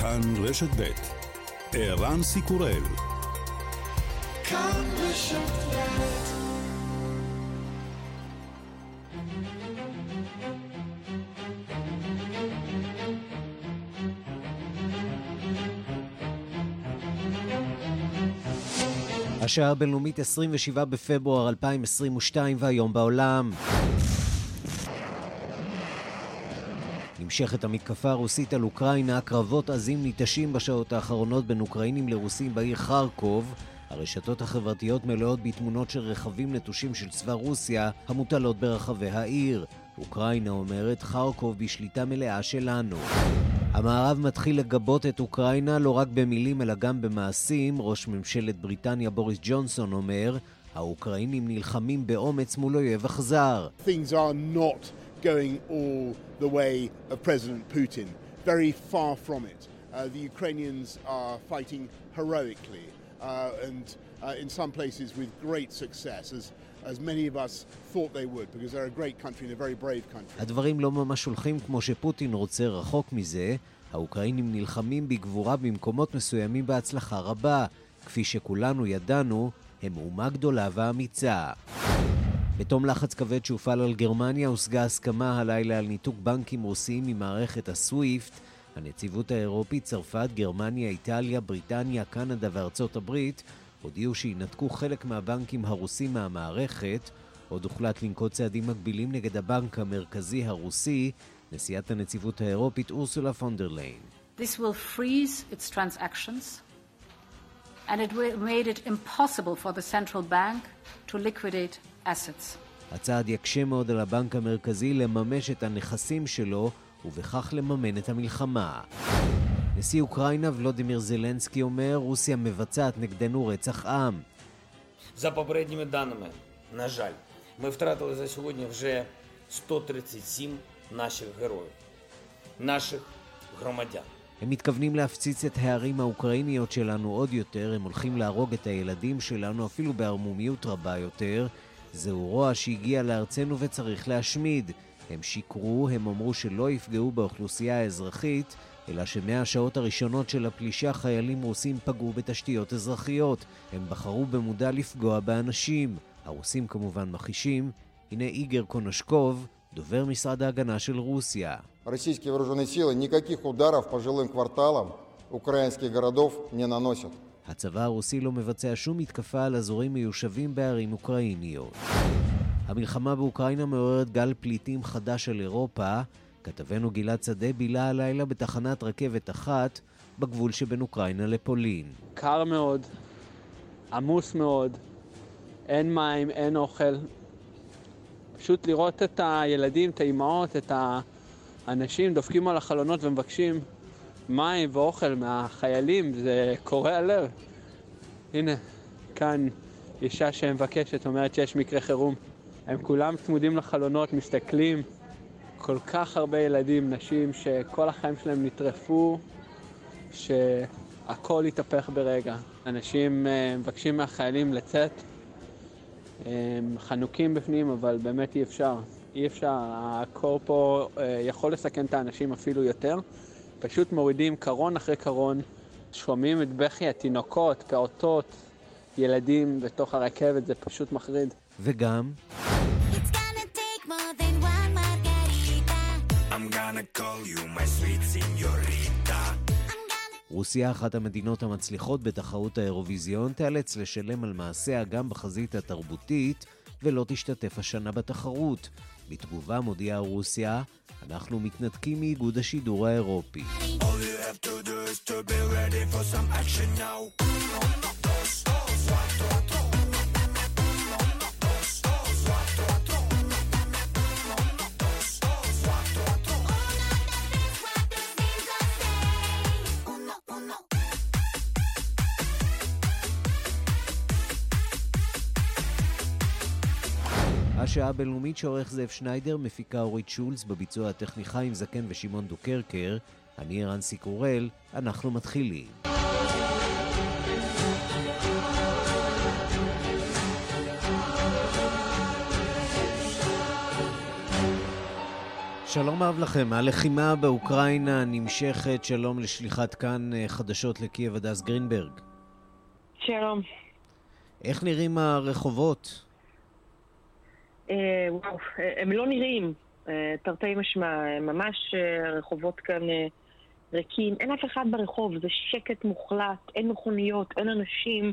כאן רשת ב' ערן סיקורל כאן רשת השעה הבינלאומית 27 בפברואר 2022 והיום בעולם. נמשכת המתקפה הרוסית על אוקראינה, קרבות עזים ניטשים בשעות האחרונות בין אוקראינים לרוסים בעיר חרקוב. הרשתות החברתיות מלאות בתמונות של רכבים נטושים של צבא רוסיה המוטלות ברחבי העיר. אוקראינה אומרת חרקוב בשליטה מלאה שלנו. המערב מתחיל לגבות את אוקראינה לא רק במילים אלא גם במעשים. ראש ממשלת בריטניה בוריס ג'ונסון אומר, האוקראינים נלחמים באומץ מול אויב אכזר. Going all the way of President Putin. Very far from it. Uh, the Ukrainians are fighting heroically uh, and uh, in some places with great success, as, as many of us thought they would, because they're a great country and a very brave country. הדברים לא ממש הולכים כמו שפוטין רוצה רחוק מזה. האוקראינים נלחמים בגבורה במקומות מסוימים בהצלחה רבה. כפי שכולנו ידענו, הם אומה גדולה ואמיצה. בתום לחץ כבד שהופעל על גרמניה הושגה הסכמה הלילה על ניתוק בנקים רוסיים ממערכת הסוויפט. הנציבות האירופית, צרפת, גרמניה, איטליה, בריטניה, קנדה וארצות הברית הודיעו שינתקו חלק מהבנקים הרוסים מהמערכת. עוד הוחלט לנקוט צעדים מקבילים נגד הבנק המרכזי הרוסי, נשיאת הנציבות האירופית אורסולה פונדרליין. And it made it impossible for the central bank to liquidate assets. הצעד יקשה מאוד על הבנק המרכזי לממש את הנכסים שלו ובכך לממן את המלחמה. נשיא אוקראינה ולודימיר זלנסקי אומר, רוסיה מבצעת נגדנו רצח עם. За попередніми даними, на жаль, ми втратили за сьогодні вже 137 наших героїв, наших громадян. הם מתכוונים להפציץ את הערים האוקראיניות שלנו עוד יותר, הם הולכים להרוג את הילדים שלנו אפילו בערמומיות רבה יותר. זהו רוע שהגיע לארצנו וצריך להשמיד. הם שיקרו, הם אמרו שלא יפגעו באוכלוסייה האזרחית, אלא שמהשעות הראשונות של הפלישה חיילים רוסים פגעו בתשתיות אזרחיות. הם בחרו במודע לפגוע באנשים. הרוסים כמובן מכחישים. הנה איגר קונשקוב, דובר משרד ההגנה של רוסיה. Российские вооруженные силы никаких ударов по жилым кварталам украинских городов не наносят. הצבא הרוסי לא מבצע שום מתקפה על אזורים מיושבים בערים אוקראיניות. המלחמה באוקראינה מעוררת גל פליטים חדש על אירופה. כתבנו גלעד שדה בילה הלילה בתחנת רכבת אחת בגבול שבין אוקראינה לפולין. קר מאוד, עמוס מאוד, אין מים, אין אוכל. פשוט לראות את הילדים, את האימהות, את האנשים דופקים על החלונות ומבקשים מים ואוכל מהחיילים, זה קורע לב. הנה, כאן אישה שמבקשת, אומרת שיש מקרה חירום. הם כולם צמודים לחלונות, מסתכלים. כל כך הרבה ילדים, נשים, שכל החיים שלהם נטרפו, שהכל התהפך ברגע. אנשים uh, מבקשים מהחיילים לצאת, הם חנוקים בפנים, אבל באמת אי אפשר. אי אפשר, הקור פה uh, יכול לסכן את האנשים אפילו יותר. פשוט מורידים קרון אחרי קרון, שומעים את בכי התינוקות, פעוטות, ילדים בתוך הרכבת, זה פשוט מחריד. וגם... רוסיה, אחת המדינות המצליחות בתחרות האירוויזיון, תיאלץ לשלם על מעשיה גם בחזית התרבותית ולא תשתתף השנה בתחרות. בתגובה מודיעה רוסיה, אנחנו מתנתקים מאיגוד השידור האירופי. השעה הבינלאומית שעורך זאב שניידר, מפיקה אורית שולץ, בביצוע הטכני חיים זקן ושמעון דוקרקר. אני רנסי קורל, אנחנו מתחילים. שלום אהב לכם. הלחימה באוקראינה נמשכת. שלום לשליחת כאן אה, חדשות לקייב הדס גרינברג. שלום. איך נראים הרחובות? אה, וואו, הם לא נראים, אה, תרתי משמע, ממש רחובות כאן ריקים, אין אף אחד ברחוב, זה שקט מוחלט, אין מכוניות, אין אנשים,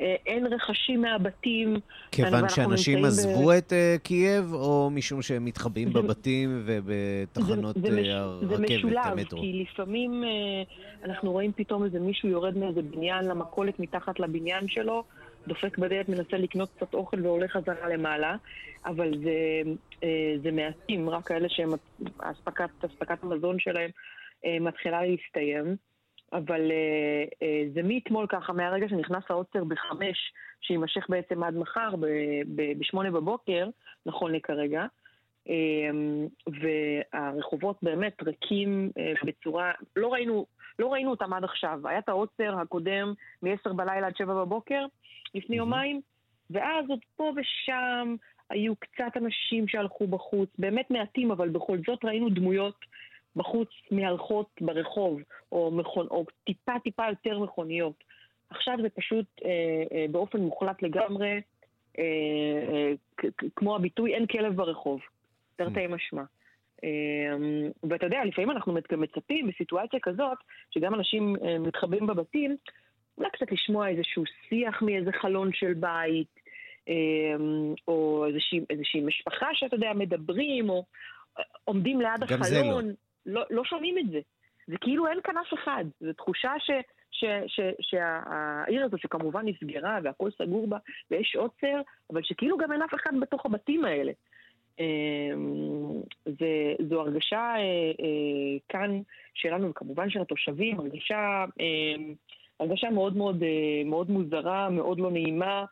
אה, אין רכשים מהבתים. כיוון שאנשים עזבו ב... את uh, קייב, או משום שהם מתחבאים בבתים ובתחנות זה, זה הרכבת, זה משולב, המטרו? כי לפעמים uh, אנחנו רואים פתאום איזה מישהו יורד מאיזה בניין למכולת מתחת לבניין שלו, דופק בדלת, מנסה לקנות קצת אוכל והולך חזרה למעלה, אבל זה, uh, זה מעטים, רק כאלה שהם, אספקת המזון שלהם אה, מתחילה להסתיים. אבל אה, אה, זה מאתמול ככה, מהרגע שנכנס העוצר בחמש, שיימשך בעצם עד מחר בשמונה בבוקר, נכון לכרגע, והרחובות באמת ריקים בצורה, לא ראינו, לא ראינו אותם עד עכשיו. היה את העוצר הקודם מ-10 בלילה עד 7 בבוקר, לפני יומיים, ואז עוד פה ושם היו קצת אנשים שהלכו בחוץ, באמת מעטים, אבל בכל זאת ראינו דמויות בחוץ מהלכות ברחוב, או, מכון, או טיפה טיפה יותר מכוניות. עכשיו זה פשוט אה, אה, באופן מוחלט לגמרי, אה, אה, כמו הביטוי אין כלב ברחוב, תרתי. משמע. אה, ואתה יודע, לפעמים אנחנו מצפים בסיטואציה כזאת, שגם אנשים אה, מתחבאים בבתים, אולי קצת לשמוע איזשהו שיח מאיזה חלון של בית, אה, או איזושהי, איזושהי משפחה שאתה יודע, מדברים, או אה, עומדים ליד החלון. לא. לא, לא שומעים את זה. זה כאילו אין כאן אף אחד. זו תחושה ש, ש, ש, שהעיר הזו, שכמובן נסגרה והכל סגור בה, ויש עוצר, אבל שכאילו גם אין אף אחד בתוך הבתים האלה. אמ, זה, זו הרגשה אה, אה, כאן שלנו, וכמובן של התושבים, הרגשה... הרגשה מאוד מאוד, אה, מאוד מוזרה, מאוד לא נעימה.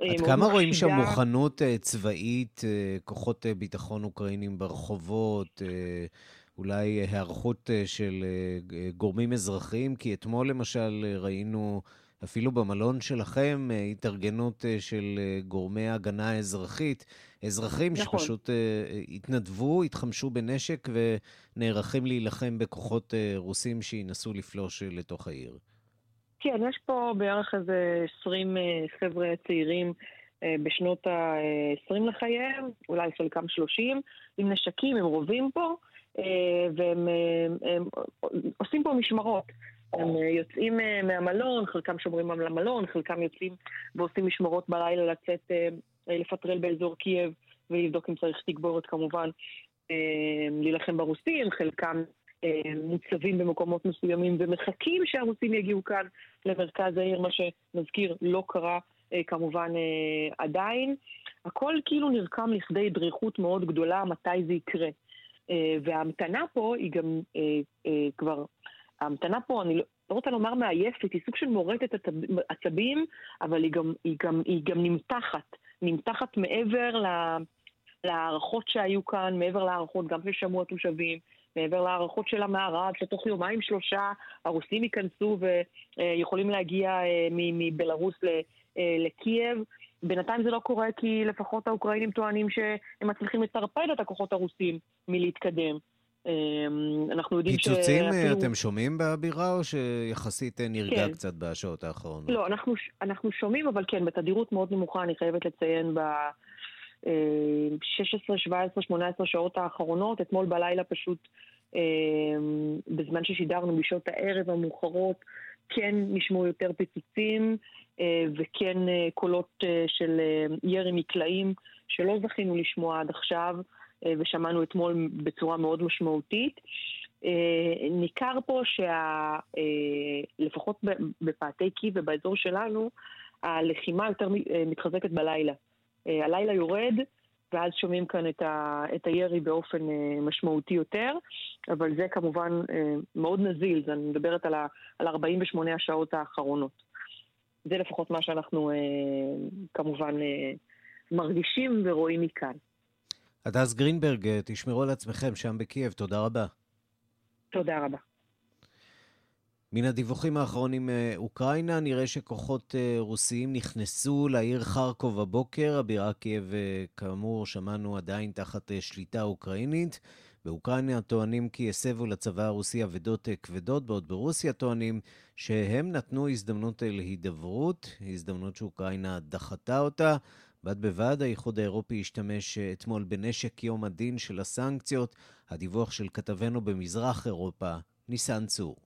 עד כמה רואים שם מוכנות צבאית, כוחות ביטחון אוקראינים ברחובות? אולי היערכות אה, של אה, גורמים אזרחיים, כי אתמול למשל ראינו אפילו במלון שלכם התארגנות אה, של גורמי הגנה האזרחית, אזרחים נכון. שפשוט התנדבו, התחמשו בנשק ונערכים להילחם בכוחות רוסים שינסו לפלוש לתוך העיר. כן, יש פה בערך איזה 20 חבר'ה צעירים בשנות ה-20 לחייהם, אולי חלקם 30, עם נשקים, הם רובים פה. אה, והם הם, הם עושים פה משמרות. הם יוצאים אה, מהמלון, חלקם שומרים על המלון, חלקם יוצאים ועושים משמרות בלילה לצאת, אה, לפטרל באזור קייב ולבדוק אם צריך תגבורת כמובן, להילחם ברוסים, חלקם מוצבים במקומות מסוימים ומחכים שהרוסים יגיעו כאן למרכז העיר, מה שנזכיר לא קרה כמובן עדיין. הכל כאילו נרקם לכדי דריכות מאוד גדולה מתי זה יקרה. אה, וההמתנה פה היא גם אה, אה, כבר, ההמתנה פה, אני לא, לא רוצה לומר מעייפת, היא סוג של מורטת עצבים, אבל היא גם, היא גם, היא גם נמתחת, נמתחת מעבר להערכות שהיו כאן, מעבר להערכות גם ששמעו התושבים, מעבר להערכות של המערב, שתוך יומיים שלושה הרוסים ייכנסו ויכולים להגיע מבלארוס לקייב. בינתיים זה לא קורה כי לפחות האוקראינים טוענים שהם מצליחים לטרפד את הכוחות הרוסים מלהתקדם. אמ, אנחנו יודעים ש... פיצוצים שאפילו... אתם שומעים בבירה, או שיחסית נרגע כן. קצת בשעות האחרונות? לא, אנחנו, אנחנו שומעים, אבל כן, בתדירות מאוד נמוכה, אני חייבת לציין ב... 16, 17, 18 שעות האחרונות. אתמול בלילה פשוט, אמ, בזמן ששידרנו בשעות הערב המאוחרות, כן נשמעו יותר פיצוצים. אה, וכן אה, קולות אה, של ירי מקלעים שלא זכינו לשמוע עד עכשיו ושמענו אתמול בצורה מאוד משמעותית. ניכר פה שלפחות בפאתי קי ובאזור שלנו, הלחימה יותר מתחזקת בלילה. הלילה יורד, ואז שומעים כאן את, ה, את הירי באופן משמעותי יותר, אבל זה כמובן מאוד נזיל, אני מדברת על, ה, על 48 השעות האחרונות. זה לפחות מה שאנחנו אה, כמובן אה, מרגישים ורואים מכאן. הדס גרינברג, אה, תשמרו על עצמכם שם בקייב, תודה רבה. תודה רבה. מן הדיווחים האחרונים מאוקראינה, נראה שכוחות אה, רוסיים נכנסו לעיר חרקוב הבוקר. הבירה קייב, אה, כאמור, שמענו עדיין תחת שליטה אוקראינית. באוקראינה טוענים כי הסבו לצבא הרוסי אבדות כבדות, בעוד ברוסיה טוענים שהם נתנו הזדמנות להידברות, הזדמנות שאוקראינה דחתה אותה. בד בבד, האיחוד האירופי השתמש אתמול בנשק יום הדין של הסנקציות. הדיווח של כתבנו במזרח אירופה, ניסן צור.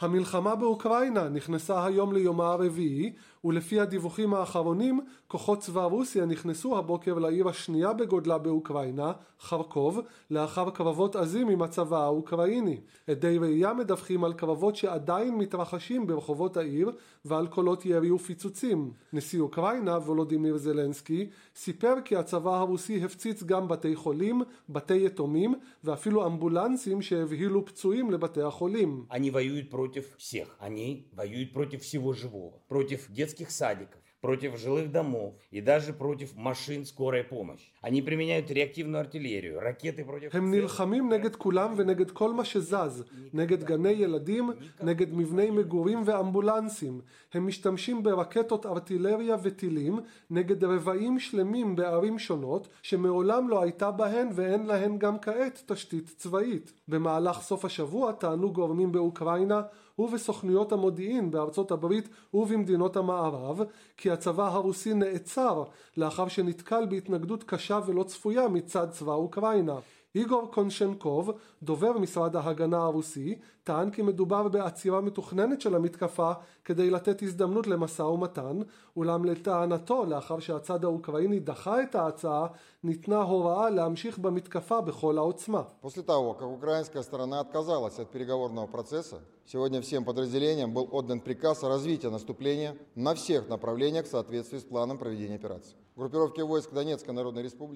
המלחמה באוקראינה נכנסה היום ליומה הרביעי, ולפי הדיווחים האחרונים, כוחות צבא רוסיה נכנסו הבוקר לעיר השנייה בגודלה באוקראינה, חרקוב, לאחר קרבות עזים עם הצבא האוקראיני. עדי ראייה מדווחים על קרבות שעדיין מתרחשים ברחובות העיר, ועל קולות ירי ופיצוצים. נשיא אוקראינה, וולודימיר זלנסקי, סיפר כי הצבא הרוסי הפציץ גם בתי חולים, בתי יתומים, ואפילו אמבולנסים שהבהילו פצועים לבתי החולים. אני против всех. Они воюют против всего живого, против детских садиков, против жилых домов и даже против машин скорой помощи. Они применяют реактивную артиллерию, ракеты против... הם נלחמים נגד כולם ונגד כל מה שזז, נגד גני ילדים, נגד מבני מגורים ואמבולנסים. הם משתמשים ברקטות ארטילריה וטילים נגד רבעים שלמים בערים שונות שמעולם לא הייתה בהן ואין להן גם כעת תשתית צבאית. במהלך סוף השבוע טענו גורמים באוקראינה ובסוכנויות המודיעין בארצות הברית ובמדינות המערב כי הצבא הרוסי נעצר לאחר שנתקל בהתנגדות קשה ולא צפויה מצד צבא אוקראינה. איגור קונשנקוב, דובר משרד ההגנה הרוסי, טען כי מדובר בעצירה מתוכננת של המתקפה כדי לתת הזדמנות למשא ומתן, אולם לטענתו, לאחר שהצד האוקראיני דחה את ההצעה, ניתנה הוראה להמשיך במתקפה בכל העוצמה. После того, как украинская сторона отказалась от переговорного процесса, сегодня всем подразделениям был отдан приказ о развитии наступления на всех направлениях в соответствии с планом проведения операции.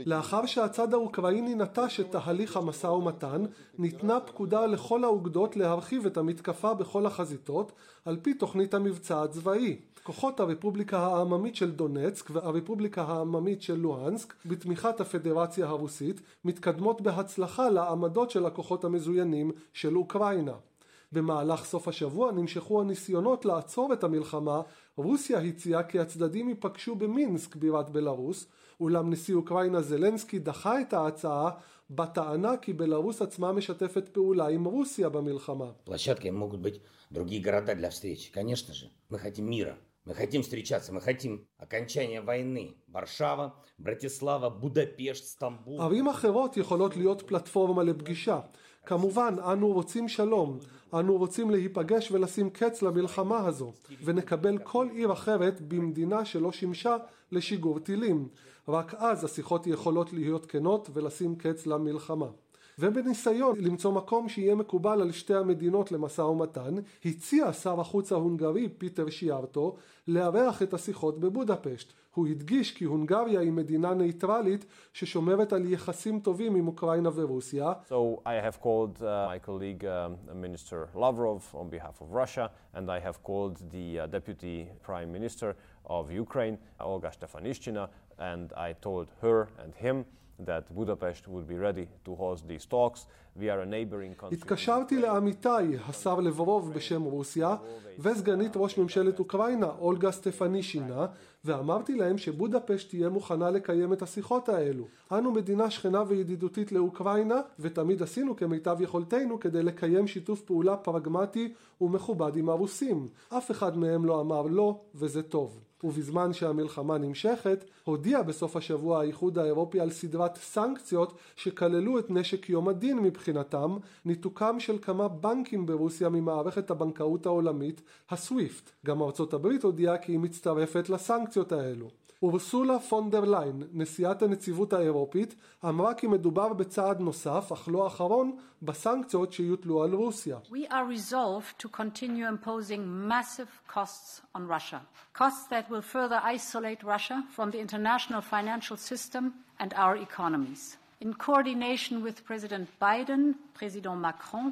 לאחר שהצד האוקראיני נטש את תהליך המשא ומתן, ניתנה פקודה לכל האוגדות להרחיב את המתקפה בכל החזיתות, על פי תוכנית המבצע הצבאי. כוחות הרפובליקה העממית של דונצק והרפובליקה העממית של לואנסק, בתמיכת הפדרציה הרוסית, מתקדמות בהצלחה לעמדות של הכוחות המזוינים של אוקראינה. במהלך סוף השבוע נמשכו הניסיונות לעצור את המלחמה, רוסיה הציעה כי הצדדים ייפגשו במינסק בירת בלארוס, אולם נשיא אוקראינה זלנסקי דחה את ההצעה בטענה כי בלארוס עצמה משתפת פעולה עם רוסיה במלחמה. площадками могут быть другие города для встречи, конечно же. Мы хотим мира. Мы хотим встречаться, мы хотим окончания войны. Варшава, Братислава, Будапешт, Стамбул. ערים אחרות יכולות להיות פלטפורמה לפגישה. כמובן, אנו רוצים שלום. אנו רוצים להיפגש ולשים קץ למלחמה הזו, ונקבל כל עיר אחרת במדינה שלא שימשה לשיגור טילים. רק אז השיחות יכולות להיות כנות ולשים קץ למלחמה. ובניסיון למצוא מקום שיהיה מקובל על שתי המדינות למשא ומתן, הציע שר החוץ ההונגרי פיטר שיארטו לארח את השיחות בבודפשט. הוא הדגיש כי הונגריה היא מדינה נייטרלית ששומרת על יחסים טובים עם אוקראינה ורוסיה. So I have called uh, my colleague uh, Minister Lavrov on behalf of Russia and I have called the uh, Deputy Prime Minister of Ukraine, Olga Stefanishchina, and I told her and him that Budapest would be ready to host these talks. We are a neighboring country. התקשרתי לעמיתי, השר לברוב בשם רוסיה, וסגנית ראש ממשלת אוקראינה, אולגה סטפנישינה, ואמרתי להם שבודפשט תהיה מוכנה לקיים את השיחות האלו. אנו מדינה שכנה וידידותית לאוקראינה, ותמיד עשינו כמיטב יכולתנו כדי לקיים שיתוף פעולה פרגמטי ומכובד עם הרוסים. אף אחד מהם לא אמר לא, וזה טוב. ובזמן שהמלחמה נמשכת, הודיע בסוף השבוע האיחוד האירופי על סדרת סנקציות שכללו את נשק יום הדין מבחינתם, ניתוקם של כמה בנקים ברוסיה ממערכת הבנקאות העולמית, הסוויפט. גם ארצות הברית הודיעה כי היא מצטרפת לסנקציות האלו. אורסולה פון דר ליין, נשיאת הנציבות האירופית, אמרה כי מדובר בצעד נוסף, אך לא אחרון, בסנקציות שיוטלו על רוסיה. We are resolved to continue imposing massive costs on Russia. Costs that will further isolate Russia from the international financial system and our economies. In coordination with President Biden, President Macron,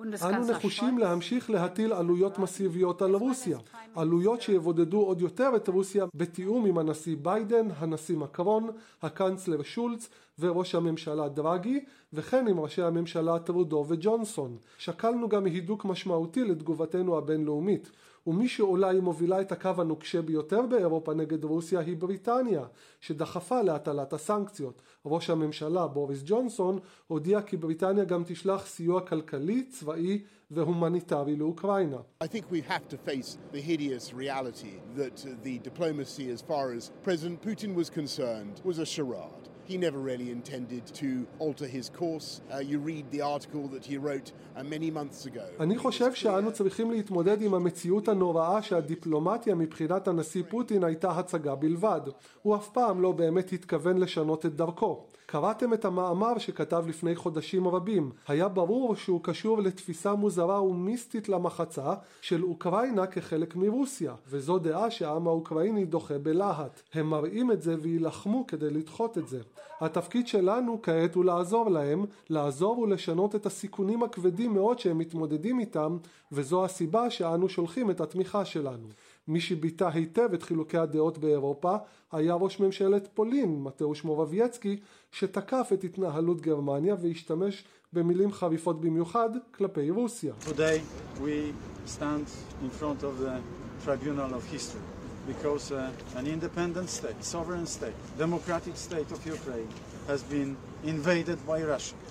אנו נחושים להמשיך להטיל עלויות מסיביות על רוסיה, עלויות שיבודדו עוד יותר את רוסיה בתיאום עם הנשיא ביידן, הנשיא מקרון, הקנצלר שולץ וראש הממשלה דרגי, וכן עם ראשי הממשלה טרודו וג'ונסון. שקלנו גם הידוק משמעותי לתגובתנו הבינלאומית. ומי שאולי מובילה את הקו הנוקשה ביותר באירופה נגד רוסיה היא בריטניה, שדחפה להטלת הסנקציות. ראש הממשלה בוריס ג'ונסון הודיע כי בריטניה גם תשלח סיוע כלכלי, צבאי והומניטרי לאוקראינה. I think we have to face the hideous reality that the diplomacy as far as President Putin was concerned was a charade. He never really intended to alter his course. Uh, you read the article that he wrote uh, many months ago. אני חושב שאנו צריכים להתמודד עם המציאות הנוראה שהדיפלומטיה מבחינת הנשיא פוטין הייתה הצגה בלבד. הוא אף פעם לא באמת התכוון לשנות את דרכו. קראתם את המאמר שכתב לפני חודשים רבים. היה ברור שהוא קשור לתפיסה מוזרה ומיסטית למחצה של אוקראינה כחלק מרוסיה, וזו דעה שהעם האוקראיני דוחה בלהט. הם מראים את זה ויילחמו כדי לדחות את זה. התפקיד שלנו כעת הוא לעזור להם, לעזור ולשנות את הסיכונים הכבדים מאוד שהם מתמודדים איתם, וזו הסיבה שאנו שולחים את התמיכה שלנו. מי שביטא היטב את חילוקי הדעות באירופה היה ראש ממשלת פולין, מתאוש מורבייצקי, שתקף את התנהלות גרמניה והשתמש במילים חריפות במיוחד כלפי רוסיה. Today we stand in front of the tribunal of history because uh, an independent state, sovereign state, democratic state of Ukraine has been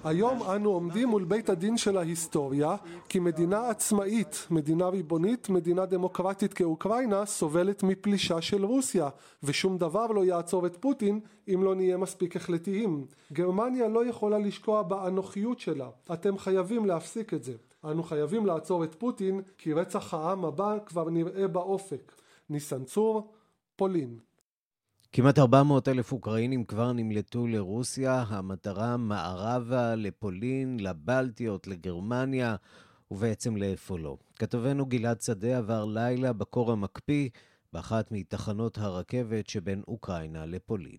היום אנו עומדים מול בית הדין של ההיסטוריה, כי מדינה עצמאית, מדינה ריבונית, מדינה דמוקרטית כאוקראינה, סובלת מפלישה של רוסיה, ושום דבר לא יעצור את פוטין אם לא נהיה מספיק החלטיים. גרמניה לא יכולה לשקוע באנוכיות שלה. אתם חייבים להפסיק את זה. אנו חייבים לעצור את פוטין, כי רצח העם הבא כבר נראה באופק. ניסן צור, פולין. כמעט 400 אלף אוקראינים כבר נמלטו לרוסיה, המטרה מערבה, לפולין, לבלטיות, לגרמניה, ובעצם לאיפה לא. כתבנו גלעד שדה עבר לילה בקור המקפיא באחת מתחנות הרכבת שבין אוקראינה לפולין.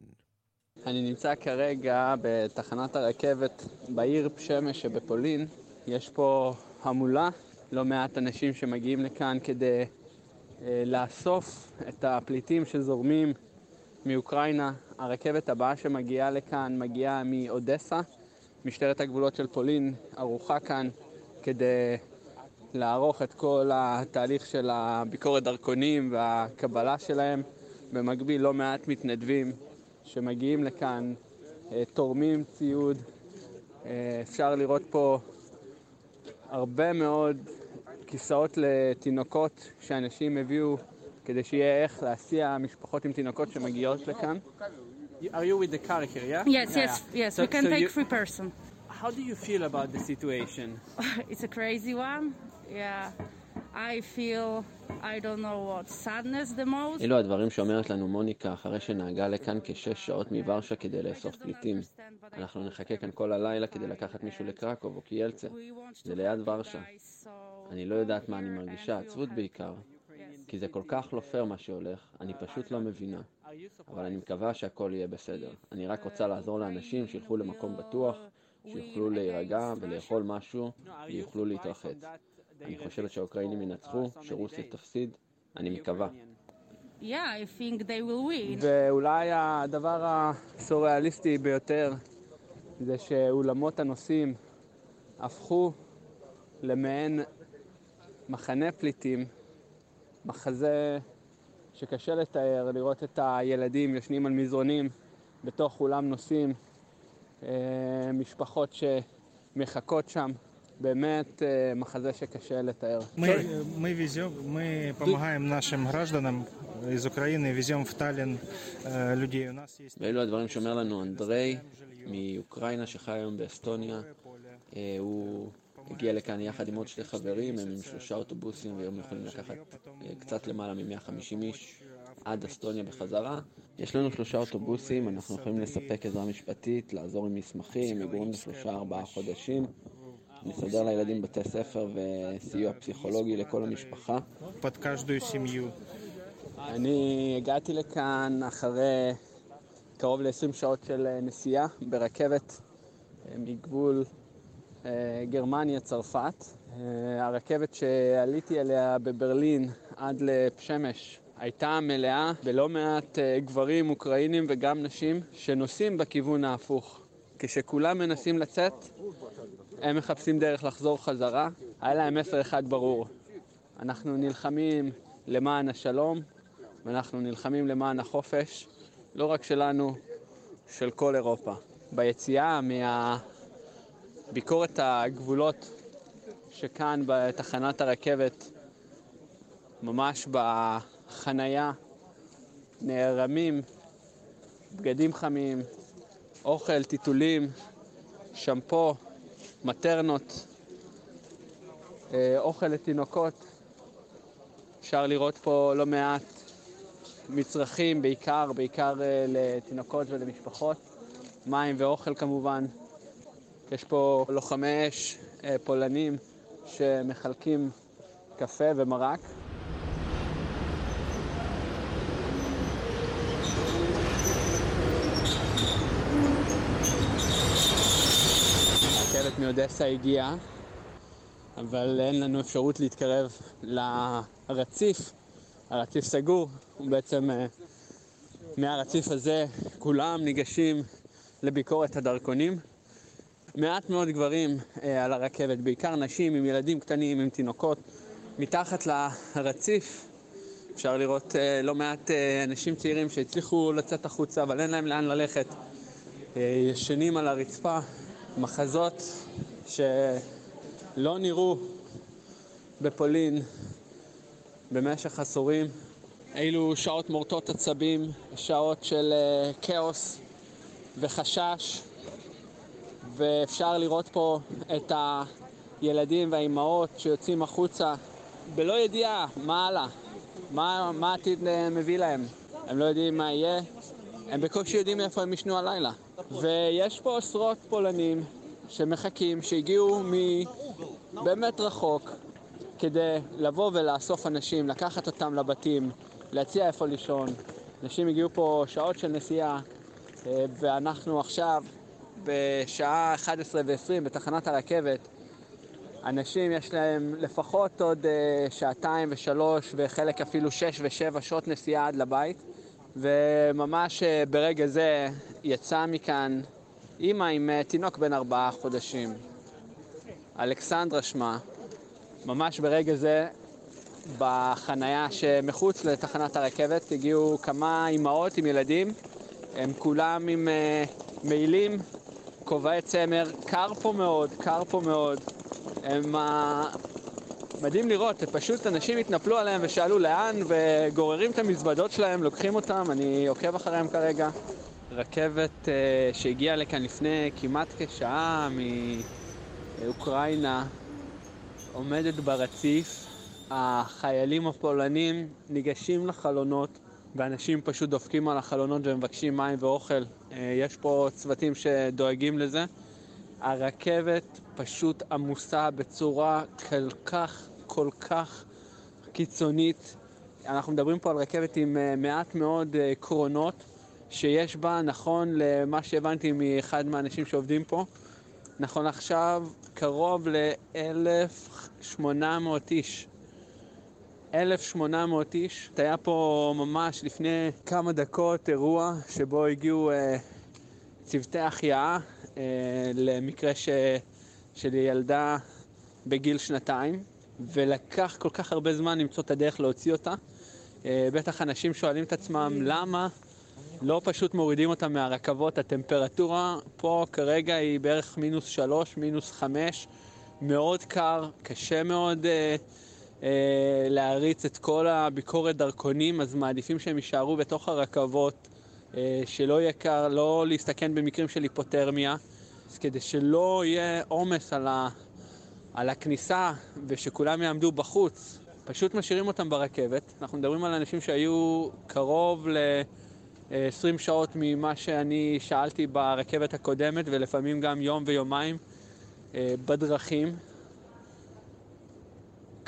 אני נמצא כרגע בתחנת הרכבת בעיר שמש שבפולין. יש פה המולה, לא מעט אנשים שמגיעים לכאן כדי אה, לאסוף את הפליטים שזורמים מאוקראינה. הרכבת הבאה שמגיעה לכאן מגיעה מאודסה. משטרת הגבולות של פולין ערוכה כאן כדי לערוך את כל התהליך של הביקורת דרכונים והקבלה שלהם. במקביל לא מעט מתנדבים שמגיעים לכאן, אה, תורמים ציוד. אה, אפשר לראות פה הרבה מאוד כיסאות לתינוקות שאנשים הביאו כדי שיהיה איך להסיע משפחות עם תינוקות שמגיעות לכאן. Are you with the car here, yeah? Yes, Yeah, yes, yeah. yes. So- we can so take you- free person. How do you feel about the situation? it's a crazy one. Yeah, I feel I don't know what sadness the most. אלו הדברים שאומרת לנו מוניקה אחרי שנהגה לכאן כשש שעות מוורשה כדי לאסוף פליטים. אנחנו נחכה כאן כל הלילה כדי לקחת מישהו לקרקוב או קיילצה. זה ליד ורשה. אני לא יודעת מה אני מרגישה, עצבות בעיקר. כי זה כל כך לא פייר מה שהולך, אני פשוט לא מבינה. אבל אני מקווה שהכל יהיה בסדר. אני רק רוצה לעזור לאנשים שילכו למקום בטוח, שיוכלו להירגע ולאכול משהו ויוכלו להתרחץ. אני חושבת שהאוקראינים ינצחו, שרוסיה תפסיד, אני מקווה. Yeah, I think they will win. ואולי הדבר הסוריאליסטי ביותר זה שאולמות הנוסעים הפכו למעין מחנה פליטים, מחזה שקשה לתאר, לראות את הילדים יושנים על מזרונים בתוך אולם נוסעים, אה, משפחות שמחכות שם, באמת אה, מחזה שקשה לתאר. Мы, мы везем, мы помогаем нашим гражданам из Украины, везем в Таллин э, людей. У нас есть ואלו הדברים שאומר לנו אנדריי מאוקראינה שחי היום באסטוניה. אה, הוא הגיע לכאן יחד עם עוד שני חברים, הם עם שלושה אוטובוסים והם יכולים לקחת אה, קצת למעלה מ-150 איש עד אסטוניה בחזרה. יש לנו שלושה אוטובוסים, אנחנו יכולים לספק עזרה משפטית, לעזור עם מסמכים, מגורים לשלושה ארבעה חודשים. נסדר לילדים בתי ספר וסיוע פסיכולוגי לכל המשפחה. אני הגעתי לכאן אחרי קרוב ל-20 שעות של אה, נסיעה ברכבת אה, מגבול אה, גרמניה-צרפת. אה, הרכבת שעליתי אליה בברלין עד לפשמש הייתה מלאה בלא מעט אה, גברים אוקראינים וגם נשים שנוסעים בכיוון ההפוך כשכולם מנסים לצאת, הם מחפשים דרך לחזור חזרה. היה להם מסר אחד ברור, אנחנו נלחמים למען השלום, ואנחנו נלחמים למען החופש, לא רק שלנו, של כל אירופה. ביציאה מהביקורת הגבולות שכאן בתחנת הרכבת, ממש בחנייה, נערמים בגדים חמים, אוכל, טיטולים, שמפו, מטרנות, אה, אוכל לתינוקות. אפשר לראות פה לא מעט מצרכים, בעיקר, בעיקר אה, לתינוקות ולמשפחות, מים ואוכל כמובן. יש פה לוחמי אש אה, פולנים שמחלקים קפה ומרק. הרכבת מאודסה הגיעה, אבל אין לנו אפשרות להתקרב לרציף. הרציף סגור, ובעצם אה, מהרציף הזה כולם ניגשים לביקורת הדרכונים. מעט מאוד גברים אה, על הרכבת, בעיקר נשים עם ילדים קטנים, עם תינוקות. מתחת לרציף אפשר לראות אה, לא מעט אה, אנשים צעירים שהצליחו לצאת החוצה, אבל אין להם לאן ללכת. אה, ישנים על הרצפה, מחזות שלא נראו בפולין במשך עשורים. אילו שעות מורטות עצבים, שעות של אה, כאוס וחשש, ואפשר לראות פה את הילדים והאימהות שיוצאים החוצה בלא ידיעה מה הלאה, מה, מה העתיד אה, מביא להם. הם לא יודעים מה יהיה, הם בקושי יודעים איפה הם ישנו הלילה. ויש פה עשרות פולנים שמחכים, שהגיעו מבאמת רחוק, כדי לבוא ולאסוף אנשים, לקחת אותם לבתים, להציע איפה לישון. אנשים הגיעו פה שעות של נסיעה, אה, ואנחנו עכשיו בשעה 11 ו-20 בתחנת הרכבת. אנשים יש להם לפחות עוד uh, שעתיים ושלוש, וחלק אפילו שש ושבע שעות נסיעה עד לבית. וממש uh, ברגע זה יצא מכאן אימא עם uh, תינוק בן ארבעה חודשים. אלכסנדרה שמה. ממש ברגע זה, בחנייה שמחוץ לתחנת הרכבת, הגיעו כמה אימהות עם ילדים. הם כולם עם מעילים, כובעי צמר. קר פה מאוד, קר פה מאוד. הם uh, מדהים לראות, פשוט אנשים התנפלו עליהם ושאלו לאן, וגוררים את המזוודות שלהם, לוקחים אותם, אני עוקב אחריהם כרגע. רכבת uh, שהגיעה לכאן לפני כמעט כשעה מאוקראינה עומדת ברציף, החיילים הפולנים ניגשים לחלונות ואנשים פשוט דופקים על החלונות ומבקשים מים ואוכל. יש פה צוותים שדואגים לזה. הרכבת פשוט עמוסה בצורה כל כך, כל כך קיצונית. אנחנו מדברים פה על רכבת עם מעט מאוד קרונות, שיש בה, נכון למה שהבנתי מאחד מהאנשים שעובדים פה, נכון עכשיו קרוב ל-1,800 איש. 1,800 איש. היה פה ממש לפני כמה דקות אירוע שבו הגיעו אה, צוותי החייאה אה, למקרה ש... של ילדה בגיל שנתיים, ולקח כל כך הרבה זמן למצוא את הדרך להוציא אותה. אה, בטח אנשים שואלים את עצמם למה לא פשוט מורידים אותה מהרכבות. הטמפרטורה פה כרגע היא בערך מינוס שלוש, מינוס חמש, מאוד קר, קשה מאוד אה, אה, להריץ את כל הביקורת דרכונים, אז מעדיפים שהם יישארו בתוך הרכבות, אה, שלא יהיה קר, לא להסתכן במקרים של היפותרמיה, אז כדי שלא יהיה עומס על, ה, על הכניסה ושכולם יעמדו בחוץ. פשוט משאירים אותם ברכבת. אנחנו מדברים על אנשים שהיו קרוב ל... 20 שעות ממה שאני שאלתי ברכבת הקודמת, ולפעמים גם יום ויומיים בדרכים.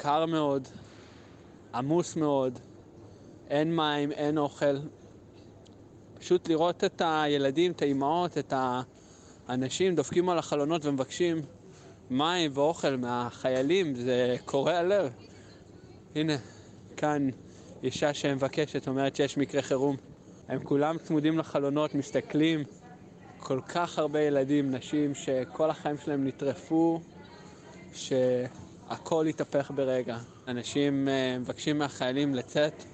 קר מאוד, עמוס מאוד, אין מים, אין אוכל. פשוט לראות את הילדים, את האימהות, את האנשים דופקים על החלונות ומבקשים מים ואוכל מהחיילים, זה קורע לב. הנה, כאן אישה שמבקשת, אומרת שיש מקרה חירום. הם כולם צמודים לחלונות, מסתכלים כל כך הרבה ילדים, נשים, שכל החיים שלהם נטרפו, שהכל התהפך ברגע. אנשים אה, מבקשים מהחיילים לצאת,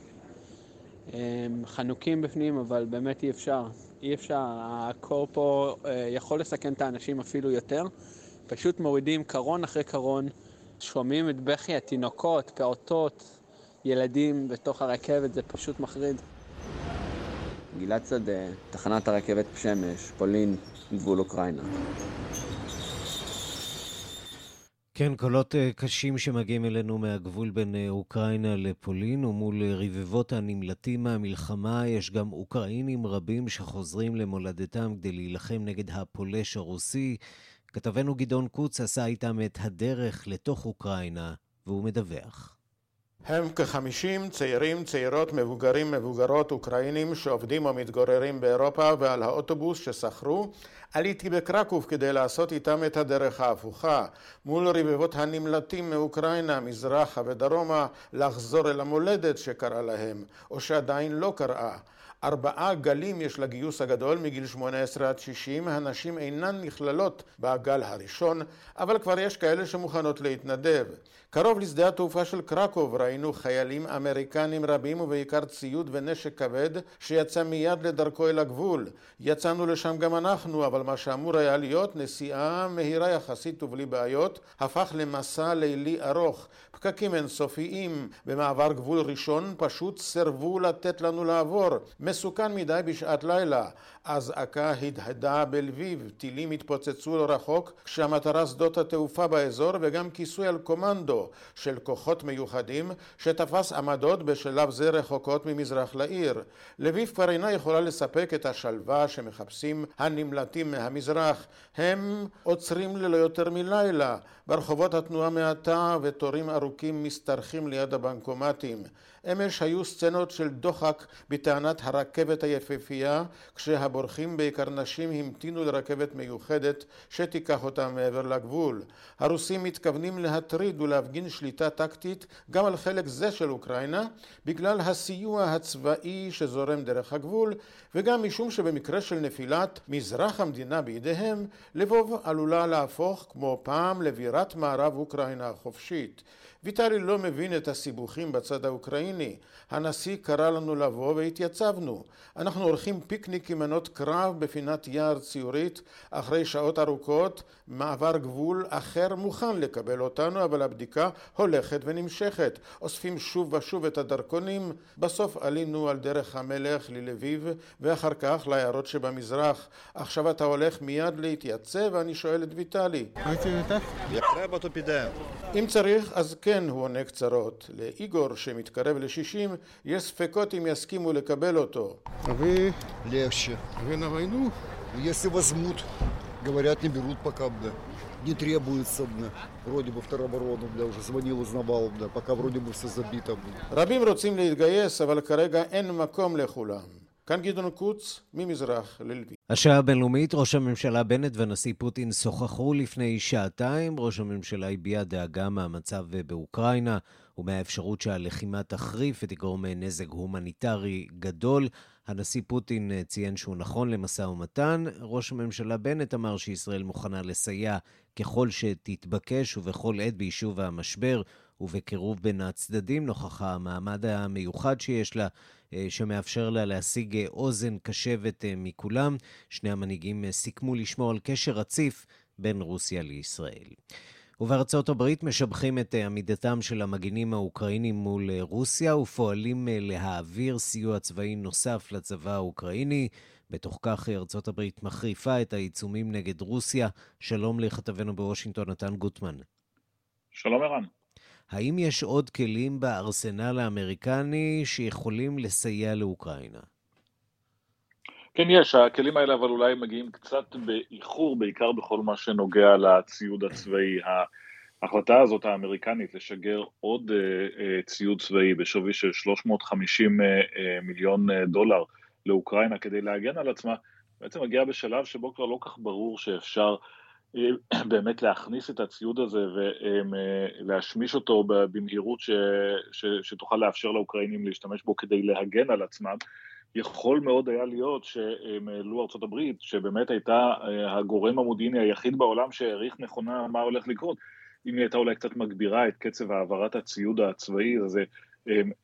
הם חנוקים בפנים, אבל באמת אי אפשר. אי אפשר, הקור פה אה, יכול לסכן את האנשים אפילו יותר. פשוט מורידים קרון אחרי קרון, שומעים את בכי התינוקות, פעוטות, ילדים בתוך הרכבת, זה פשוט מחריד. גלעד שדה, תחנת הרכבת שמש, פולין, גבול אוקראינה. כן, קולות אה, קשים שמגיעים אלינו מהגבול בין אה, אוקראינה לפולין, ומול אה, רבבות הנמלטים מהמלחמה יש גם אוקראינים רבים שחוזרים למולדתם כדי להילחם נגד הפולש הרוסי. כתבנו גדעון קוץ עשה איתם את הדרך לתוך אוקראינה, והוא מדווח. הם כחמישים צעירים, צעירות, מבוגרים, מבוגרות, אוקראינים שעובדים או מתגוררים באירופה ועל האוטובוס ששכרו עליתי בקרקוב כדי לעשות איתם את הדרך ההפוכה מול רבבות הנמלטים מאוקראינה, מזרחה ודרומה לחזור אל המולדת שקרה להם או שעדיין לא קרה ארבעה גלים יש לגיוס הגדול מגיל 18 עד 60, הנשים אינן נכללות בגל הראשון, אבל כבר יש כאלה שמוכנות להתנדב. קרוב לשדה התעופה של קרקוב ראינו חיילים אמריקנים רבים ובעיקר ציוד ונשק כבד שיצא מיד לדרכו אל הגבול. יצאנו לשם גם אנחנו, אבל מה שאמור היה להיות נסיעה מהירה יחסית ובלי בעיות, הפך למסע לילי ארוך. פקקים אינסופיים במעבר גבול ראשון פשוט סירבו לתת לנו לעבור. מסוכן מדי בשעת לילה. אזעקה הדהדה בלביב, טילים התפוצצו לא רחוק, כשהמטרה שדות התעופה באזור וגם כיסוי על קומנדו של כוחות מיוחדים שתפס עמדות בשלב זה רחוקות ממזרח לעיר. לביב כבר אינה יכולה לספק את השלווה שמחפשים הנמלטים מהמזרח. הם עוצרים ללא יותר מלילה. ברחובות התנועה מעטה ותורים ארוכים משתרכים ליד הבנקומטים. אמש היו סצנות של דוחק בטענת הרכבת היפהפייה, כשהבורחים בעיקר נשים המתינו לרכבת מיוחדת שתיקח אותם מעבר לגבול. הרוסים מתכוונים להטריד ולהפגין שליטה טקטית גם על חלק זה של אוקראינה, בגלל הסיוע הצבאי שזורם דרך הגבול, וגם משום שבמקרה של נפילת מזרח המדינה בידיהם, לבוב עלולה להפוך כמו פעם לבירת מערב אוקראינה החופשית. ויטלי לא מבין את הסיבוכים בצד האוקראיני. הנשיא קרא לנו לבוא והתייצבנו. אנחנו עורכים פיקניק עם מנות קרב בפינת יער ציורית. אחרי שעות ארוכות, מעבר גבול אחר מוכן לקבל אותנו, אבל הבדיקה הולכת ונמשכת. אוספים שוב ושוב את הדרכונים. בסוף עלינו על דרך המלך ללביב, ואחר כך לעיירות שבמזרח. עכשיו אתה הולך מיד להתייצב, ואני שואל את ויטלי. אם צריך, אז כן. כן, הוא עונה קצרות. לאיגור, שמתקרב ל-60, יש ספקות אם יסכימו לקבל אותו. Вы легче. Вы на войну? Если возьмут, говорят, не берут пока, бля. Не требуется, бля. Вроде бы в тероборону, бля, уже звонил, узнавал, бля, пока вроде бы все забито, бля. רבים רוצים להתגייס, אבל כרגע אין מקום לכולם. כאן גדעון קוץ, ממזרח ללוי. השעה הבינלאומית, ראש הממשלה בנט והנשיא פוטין שוחחו לפני שעתיים. ראש הממשלה הביע דאגה מהמצב באוקראינה ומהאפשרות שהלחימה תחריף ותגרום נזק הומניטרי גדול. הנשיא פוטין ציין שהוא נכון למשא ומתן. ראש הממשלה בנט אמר שישראל מוכנה לסייע ככל שתתבקש ובכל עת ביישוב המשבר ובקירוב בין הצדדים, נוכח המעמד המיוחד שיש לה שמאפשר לה להשיג אה, אוזן קשבת אה, מכולם. שני המנהיגים סיכמו לשמור על קשר רציף בין רוסיה לישראל. ובארצות הברית משבחים את עמידתם של המגינים האוקראינים מול רוסיה ופועלים להעביר סיוע צבאי נוסף לצבא האוקראיני. בתוך כך ארצות הברית מחריפה את העיצומים נגד רוסיה. שלום לכתבנו בוושינגטון, נתן גוטמן. שלום ערן. האם יש עוד כלים בארסנל האמריקני שיכולים לסייע לאוקראינה? כן, יש. הכלים האלה אבל אולי מגיעים קצת באיחור, בעיקר בכל מה שנוגע לציוד הצבאי. ההחלטה הזאת האמריקנית לשגר עוד uh, uh, ציוד צבאי בשווי של 350 uh, uh, מיליון דולר לאוקראינה כדי להגן על עצמה, בעצם מגיעה בשלב שבו כבר לא כך ברור שאפשר באמת להכניס את הציוד הזה ולהשמיש אותו במהירות ש, ש, שתוכל לאפשר לאוקראינים להשתמש בו כדי להגן על עצמם. יכול מאוד היה להיות ארצות הברית, שבאמת הייתה הגורם המודיעיני היחיד בעולם שהעריך נכונה מה הולך לקרות, אם היא הייתה אולי קצת מגבירה את קצב העברת הציוד הצבאי הזה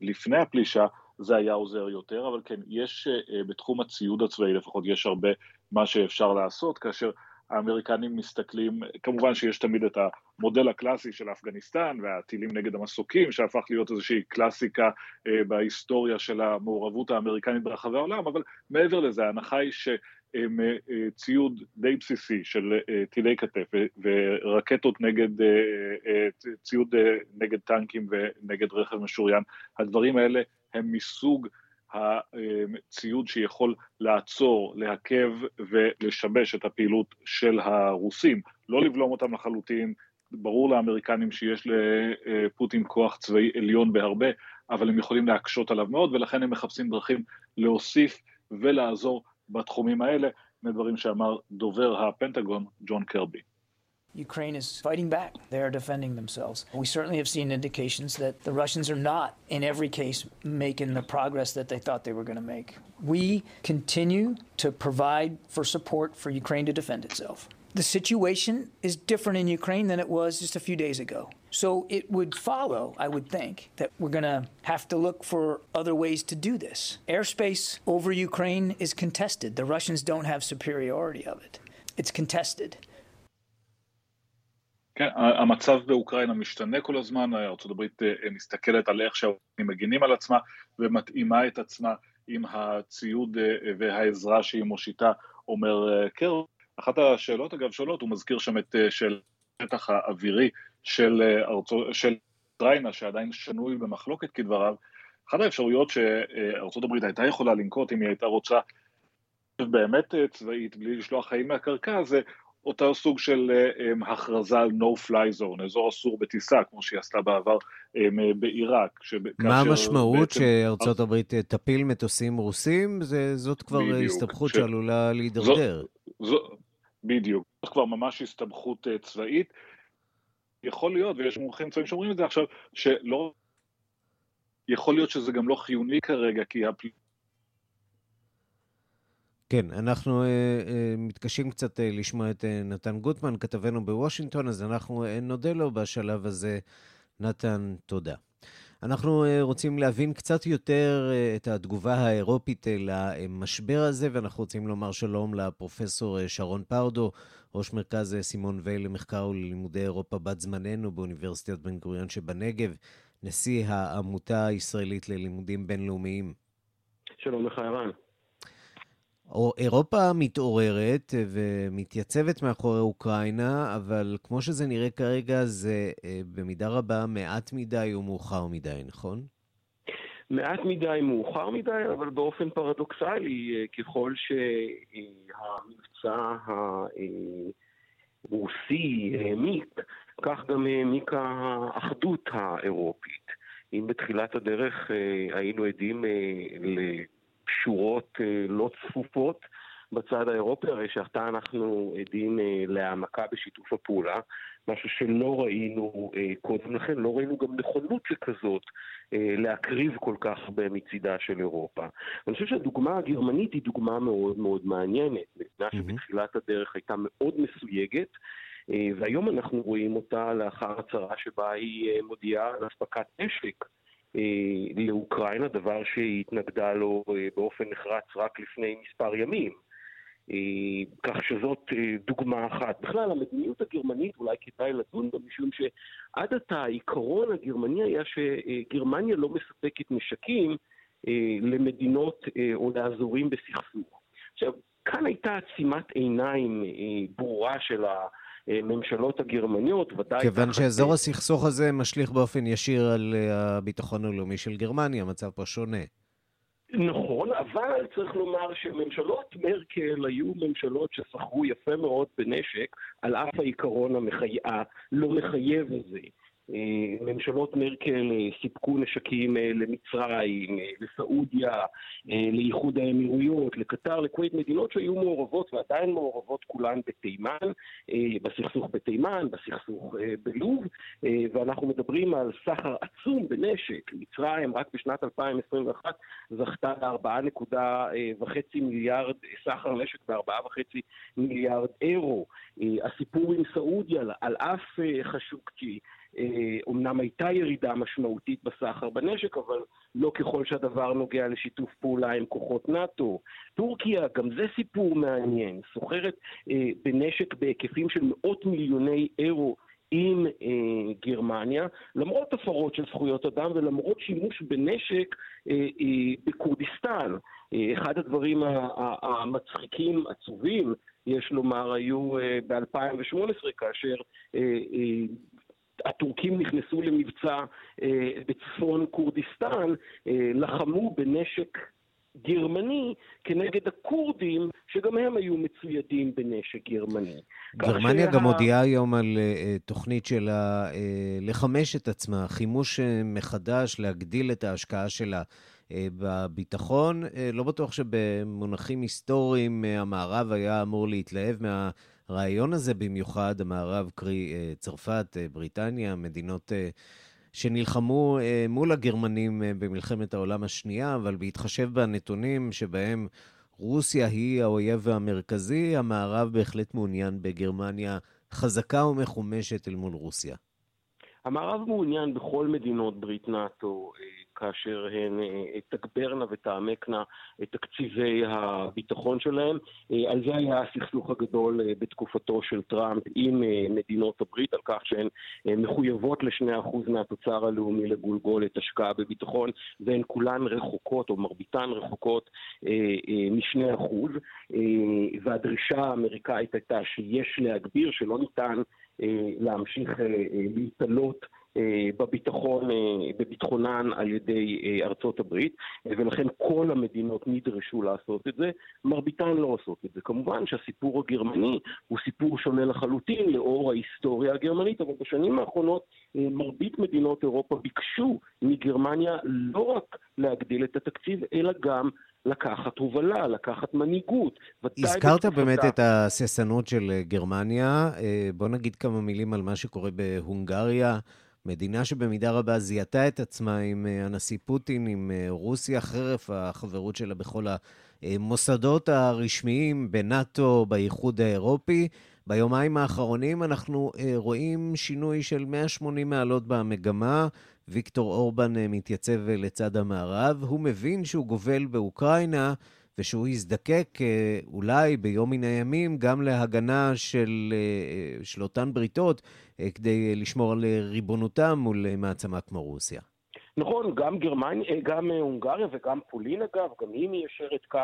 לפני הפלישה, זה היה עוזר יותר, אבל כן, יש בתחום הציוד הצבאי לפחות, יש הרבה מה שאפשר לעשות, כאשר האמריקנים מסתכלים, כמובן שיש תמיד את המודל הקלאסי של אפגניסטן והטילים נגד המסוקים, שהפך להיות איזושהי קלאסיקה אה, בהיסטוריה של המעורבות האמריקנית ברחבי העולם, אבל מעבר לזה, ההנחה היא שציוד די בסיסי של אה, טילי כתף ורקטות נגד, אה, ציוד נגד טנקים ונגד רכב משוריין, הדברים האלה הם מסוג הציוד שיכול לעצור, לעכב ולשבש את הפעילות של הרוסים, לא לבלום אותם לחלוטין, ברור לאמריקנים שיש לפוטין כוח צבאי עליון בהרבה, אבל הם יכולים להקשות עליו מאוד, ולכן הם מחפשים דרכים להוסיף ולעזור בתחומים האלה, מדברים שאמר דובר הפנטגון, ג'ון קרבי. Ukraine is fighting back. They are defending themselves. We certainly have seen indications that the Russians are not, in every case, making the progress that they thought they were going to make. We continue to provide for support for Ukraine to defend itself. The situation is different in Ukraine than it was just a few days ago. So it would follow, I would think, that we're going to have to look for other ways to do this. Airspace over Ukraine is contested. The Russians don't have superiority of it. It's contested. כן, המצב באוקראינה משתנה כל הזמן, ארה"ב אה, מסתכלת על איך שהאוקראינים מגינים על עצמה ומתאימה את עצמה עם הציוד אה, והעזרה שהיא מושיטה, אומר אה, קר. אחת השאלות אגב שונות, הוא מזכיר שם את של השטח האווירי של, ארצות, של אוקראינה שעדיין שנוי במחלוקת כדבריו, אחת האפשרויות שארה"ב הייתה יכולה לנקוט אם היא הייתה רוצה באמת צבאית בלי לשלוח חיים מהקרקע זה אותו סוג של um, הכרזה על no fly zone, אזור אסור בטיסה, כמו שהיא עשתה בעבר um, בעיראק. מה המשמעות. שארצות הברית תפיל מטוסים רוסים? זה, זאת כבר בדיוק, הסתבכות ש... שעלולה להידרדר. בדיוק, זאת כבר ממש הסתבכות צבאית. יכול להיות, ויש מומחים צבאיים שאומרים את זה עכשיו, שלא... יכול להיות שזה גם לא חיוני כרגע, כי הפליטים כן, אנחנו uh, uh, מתקשים קצת uh, לשמוע את uh, נתן גוטמן, כתבנו בוושינגטון, אז אנחנו uh, נודה לו בשלב הזה. נתן, תודה. אנחנו uh, רוצים להבין קצת יותר uh, את התגובה האירופית uh, למשבר הזה, ואנחנו רוצים לומר שלום לפרופסור uh, שרון פרדו, ראש מרכז uh, סימון וייל למחקר וללימודי אירופה בת זמננו באוניברסיטת בן גוריון שבנגב, נשיא העמותה הישראלית ללימודים בינלאומיים. שלום לך, ערן. אירופה מתעוררת ומתייצבת מאחורי אוקראינה, אבל כמו שזה נראה כרגע, זה אה, במידה רבה מעט מדי ומאוחר מדי, נכון? מעט מדי, מאוחר מדי, אבל באופן פרדוקסלי, אה, ככל שהמבצע הרוסי העמיק, כך גם העמיקה האחדות האירופית. אם בתחילת הדרך אה, היינו עדים שורות אה, לא צפופות בצד האירופי, הרי שעתה אנחנו עדים אה, להעמקה בשיתוף הפעולה, משהו שלא ראינו אה, קודם לכן, לא ראינו גם נכונות שכזאת להקריב כל כך הרבה מצידה של אירופה. אני חושב שהדוגמה הגרמנית היא דוגמה מאוד מאוד מעניינת, מדינה שבתחילת הדרך הייתה מאוד מסויגת, והיום אנחנו רואים אותה לאחר הצהרה שבה היא מודיעה על אספקת נשק. אה, לאוקראינה, דבר שהיא התנגדה לו אה, באופן נחרץ רק לפני מספר ימים. אה, כך שזאת דוגמה אחת. בכלל, המדיניות הגרמנית, אולי כדאי לדון בה, משום שעד עתה העיקרון הגרמני היה שגרמניה לא מספקת נשקים למדינות או לאזורים בסכסוך. עכשיו, כאן הייתה עצימת עיניים ברורה של ה... הממשלות הגרמניות, ודאי... כיוון שאזור הסכסוך הזה משליך באופן ישיר על אה, הביטחון הלאומי של גרמניה, המצב פה שונה. נכון, אבל צריך לומר שממשלות מרקל היו ממשלות שסחרו יפה מאוד בנשק, על אף העיקרון המחי... הלא מחייב הזה. ממשלות מרקל סיפקו נשקים למצרים, לסעודיה, לאיחוד האמירויות, לקטר, לכווית, מדינות שהיו מעורבות ועדיין מעורבות כולן בתימן, בסכסוך בתימן, בסכסוך בלוב, ואנחנו מדברים על סחר עצום בנשק. מצרים רק בשנת 2021 זכתה ל-4.5 מיליארד סחר נשק ב-4.5 מיליארד אירו. הסיפור עם סעודיה, על אף חשוקצ'י, אומנם הייתה ירידה משמעותית בסחר בנשק, אבל לא ככל שהדבר נוגע לשיתוף פעולה עם כוחות נאט"ו. טורקיה, גם זה סיפור מעניין, סוחרת בנשק בהיקפים של מאות מיליוני אירו עם אה, גרמניה, למרות הפרות של זכויות אדם ולמרות שימוש בנשק אה, אה, בכורדיסטן. אה, אחד הדברים המצחיקים, עצובים, יש לומר, היו אה, ב-2018, כאשר אה, אה, הטורקים נכנסו למבצע אה, בצפון כורדיסטן, אה, לחמו בנשק גרמני כנגד הכורדים, שגם הם היו מצוידים בנשק גרמני. גרמניה גם הודיעה היום על uh, תוכנית שלה uh, לחמש את עצמה, חימוש מחדש, להגדיל את ההשקעה שלה בביטחון. לא בטוח שבמונחים היסטוריים המערב היה אמור להתלהב מהרעיון הזה במיוחד, המערב, קרי uh, צרפת, uh, בריטניה, מדינות... Uh, שנלחמו אה, מול הגרמנים אה, במלחמת העולם השנייה, אבל בהתחשב בנתונים שבהם רוסיה היא האויב המרכזי, המערב בהחלט מעוניין בגרמניה חזקה ומחומשת אל מול רוסיה. המערב מעוניין בכל מדינות ברית נאט"ו אה, כאשר הן אה, תגברנה ותעמקנה את תקציבי הביטחון שלהן. אה, על זה היה הסכסוך הגדול בתקופתו של טראמפ עם מדינות הברית, על כך שהן מחויבות ל-2% מהתוצר הלאומי לגולגולת השקעה בביטחון, והן כולן רחוקות, או מרביתן רחוקות, מ-2%, והדרישה האמריקאית הייתה שיש להגביר, שלא ניתן להמשיך להתעלות אה, בביטחון, אה, בביטחונן על ידי אה, ארצות הברית, ולכן כל המדינות נדרשו לעשות את זה, מרביתן לא עושות את זה. כמובן שהסיפור הגרמני הוא סיפור שונה לחלוטין לאור ההיסטוריה הגרמנית, אבל בשנים האחרונות מרבית מדינות אירופה ביקשו מגרמניה לא רק להגדיל את התקציב, אלא גם לקחת הובלה, לקחת מנהיגות. הזכרת באמת את ההססנות של גרמניה. בוא נגיד כמה מילים על מה שקורה בהונגריה. מדינה שבמידה רבה זיהתה את עצמה עם אה, הנשיא פוטין, עם אה, רוסיה, חרף החברות שלה בכל המוסדות הרשמיים בנאט"ו, באיחוד האירופי. ביומיים האחרונים אנחנו אה, רואים שינוי של 180 מעלות במגמה. ויקטור אורבן מתייצב לצד המערב. הוא מבין שהוא גובל באוקראינה. ושהוא יזדקק אולי ביום מן הימים גם להגנה של, של אותן בריתות אה, כדי לשמור על אה, ריבונותם מול אה, מעצמה כמו רוסיה. נכון, גם גרמניה, גם הונגריה וגם פולין אגב, גם היא מיישרת קו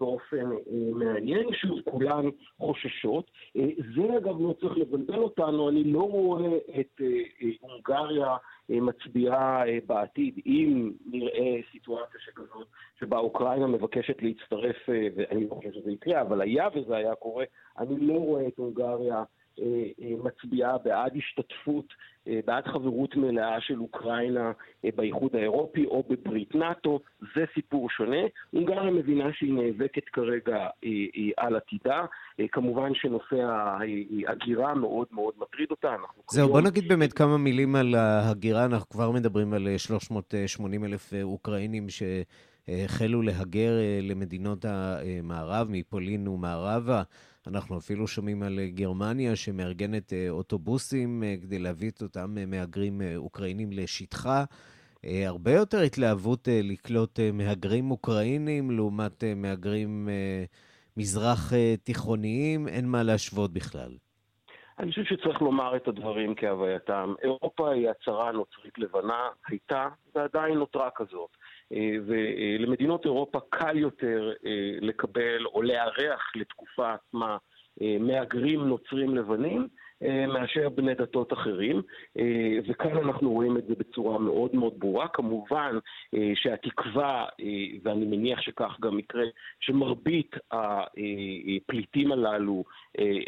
באופן מעניין, שוב, כולן חוששות. זה אגב לא צריך לבלבל אותנו, אני לא רואה את הונגריה מצביעה בעתיד, אם נראה סיטואציה שכזאת, שבה אוקראינה מבקשת להצטרף, ואני לא חושב שזה יקרה, אבל היה וזה היה קורה, אני לא רואה את הונגריה אה, אה, מצביעה בעד השתתפות, אה, בעד חברות מלאה של אוקראינה באיחוד האירופי או בברית נאט"ו, זה סיפור שונה. הונגריה מבינה שהיא נאבקת כרגע על עתידה. כמובן שנושא ההגירה מאוד מאוד מטריד אותה. זהו, בוא נגיד באמת כמה מילים על ההגירה. אנחנו כבר מדברים על 380 אלף אוקראינים ש... החלו להגר למדינות המערב, מפולין ומערבה. אנחנו אפילו שומעים על אה, גרמניה שמארגנת אה, אוטובוסים אה, כדי להביא את אותם מהגרים אוקראינים לשטחה. הרבה יותר התלהבות לקלוט מהגרים אוקראינים לעומת מהגרים מזרח תיכוניים, אין מה להשוות בכלל. אני חושב שצריך לומר את הדברים כהווייתם. אירופה היא הצהרה נוצרית לבנה, הייתה ועדיין נותרה כזאת. ולמדינות אירופה קל יותר אה, לקבל או לארח לתקופה עצמה אה, מהגרים נוצרים לבנים. אה, מאשר בני דתות אחרים, וכאן אנחנו רואים את זה בצורה מאוד מאוד ברורה. כמובן שהתקווה, ואני מניח שכך גם יקרה, שמרבית הפליטים הללו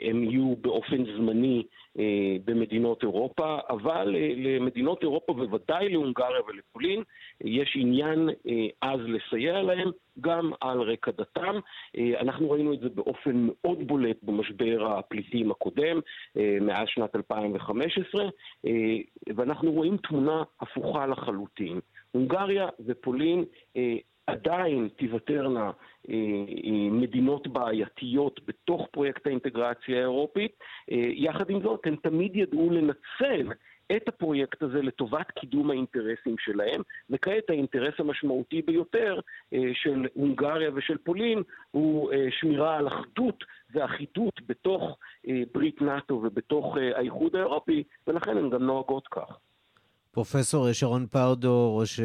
הם יהיו באופן זמני במדינות אירופה, אבל למדינות אירופה, בוודאי להונגריה ולפולין, יש עניין אז לסייע להם, גם על רקע דתם. אנחנו ראינו את זה באופן מאוד בולט במשבר הפליטים הקודם, מאז שנת 2015, ואנחנו רואים תמונה הפוכה לחלוטין. הונגריה ופולין עדיין תיוותרנה מדינות בעייתיות בתוך פרויקט האינטגרציה האירופית. יחד עם זאת, הן תמיד ידעו לנצל את הפרויקט הזה לטובת קידום האינטרסים שלהם, וכעת האינטרס המשמעותי ביותר של הונגריה ושל פולין הוא שמירה על אחדות ואחידות בתוך ברית נאט"ו ובתוך האיחוד האירופי, ולכן הן גם נוהגות כך. פרופסור שרון פאודו, ראש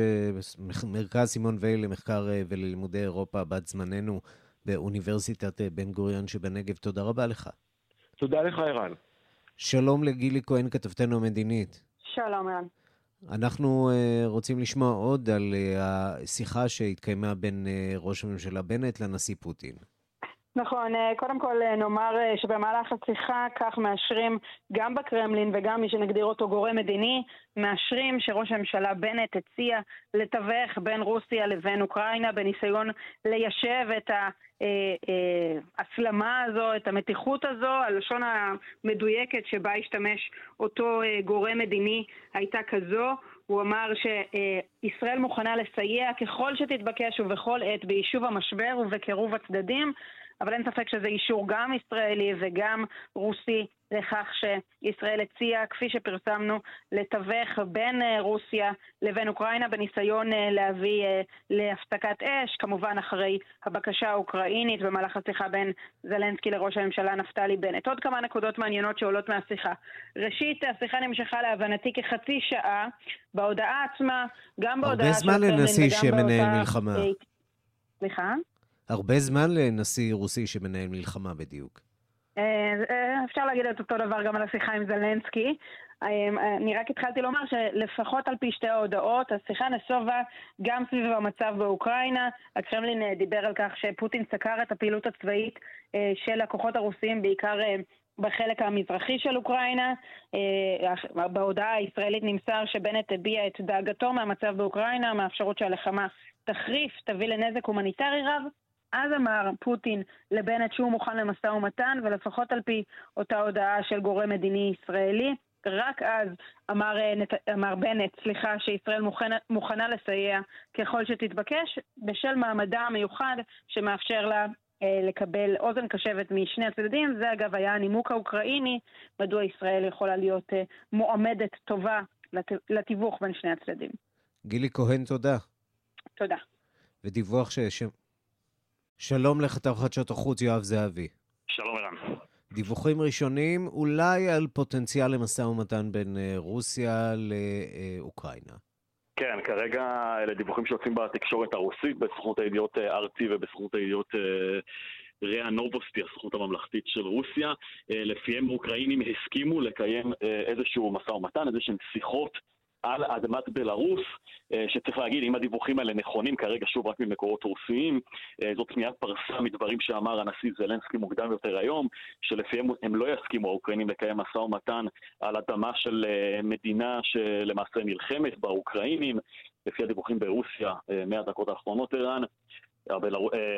מרכז סימון וייל למחקר וללימודי אירופה, בת זמננו באוניברסיטת בן גוריון שבנגב, תודה רבה לך. תודה לך, ערן. שלום לגילי כהן, כתבתנו המדינית. שלום, ערן. אנחנו uh, רוצים לשמוע עוד על uh, השיחה שהתקיימה בין uh, ראש הממשלה בנט לנשיא פוטין. נכון, קודם כל נאמר שבמהלך השיחה כך מאשרים גם בקרמלין וגם מי שנגדיר אותו גורם מדיני, מאשרים שראש הממשלה בנט הציע לתווך בין רוסיה לבין אוקראינה בניסיון ליישב את ההסלמה הזו, את המתיחות הזו, הלשון המדויקת שבה השתמש אותו גורם מדיני הייתה כזו. הוא אמר שישראל מוכנה לסייע ככל שתתבקש ובכל עת ביישוב המשבר ובקירוב הצדדים. אבל אין ספק שזה אישור גם ישראלי וגם רוסי לכך שישראל הציעה, כפי שפרסמנו, לתווך בין רוסיה לבין אוקראינה בניסיון להביא להפסקת אש, כמובן אחרי הבקשה האוקראינית במהלך השיחה בין זלנסקי לראש הממשלה נפתלי בנט. עוד כמה נקודות מעניינות שעולות מהשיחה. ראשית, השיחה נמשכה להבנתי כחצי שעה. בהודעה עצמה, גם בהודעה של הרבה זמן לנשיא שמנהל מלחמה. סליחה? הרבה זמן לנשיא רוסי שמנהל מלחמה בדיוק. אפשר להגיד את אותו דבר גם על השיחה עם זלנסקי. אני רק התחלתי לומר שלפחות על פי שתי ההודעות, השיחה נסובה גם סביב המצב באוקראינה. הקרמלין דיבר על כך שפוטין סקר את הפעילות הצבאית של הכוחות הרוסיים, בעיקר בחלק המזרחי של אוקראינה. בהודעה הישראלית נמסר שבנט הביע את דאגתו מהמצב באוקראינה, מהאפשרות שהלחמה תחריף, תביא לנזק הומניטרי רב. אז אמר פוטין לבנט שהוא מוכן למשא ומתן, ולפחות על פי אותה הודעה של גורם מדיני ישראלי, רק אז אמר, אמר בנט, סליחה, שישראל מוכנה, מוכנה לסייע ככל שתתבקש, בשל מעמדה המיוחד שמאפשר לה אה, לקבל אוזן קשבת משני הצדדים. זה אגב היה הנימוק האוקראיני, מדוע ישראל יכולה להיות אה, מועמדת טובה לת, לתיווך בין שני הצדדים. גילי כהן, תודה. תודה. ודיווח ש... שלום לכתב חדשות החוץ יואב זהבי. שלום ערן. דיווחים ראשונים אולי על פוטנציאל למשא ומתן בין רוסיה לאוקראינה. כן, כרגע אלה דיווחים שיוצאים בתקשורת הרוסית, בסוכנות הידיעות ארצי ובסוכנות הידיעות ריאה נובוסטי, הסוכנות הממלכתית של רוסיה. לפיהם אוקראינים הסכימו לקיים איזשהו משא ומתן, איזשהם שיחות על אדמת בלארוס, שצריך להגיד, אם הדיווחים האלה נכונים כרגע, שוב רק ממקורות רוסיים, זאת מיד פרסה מדברים שאמר הנשיא זלנסקי מוקדם יותר היום, שלפיהם הם לא יסכימו האוקראינים לקיים משא ומתן על אדמה של מדינה שלמעשה נלחמת באוקראינים, לפי הדיווחים ברוסיה מהדקות האחרונות ערן.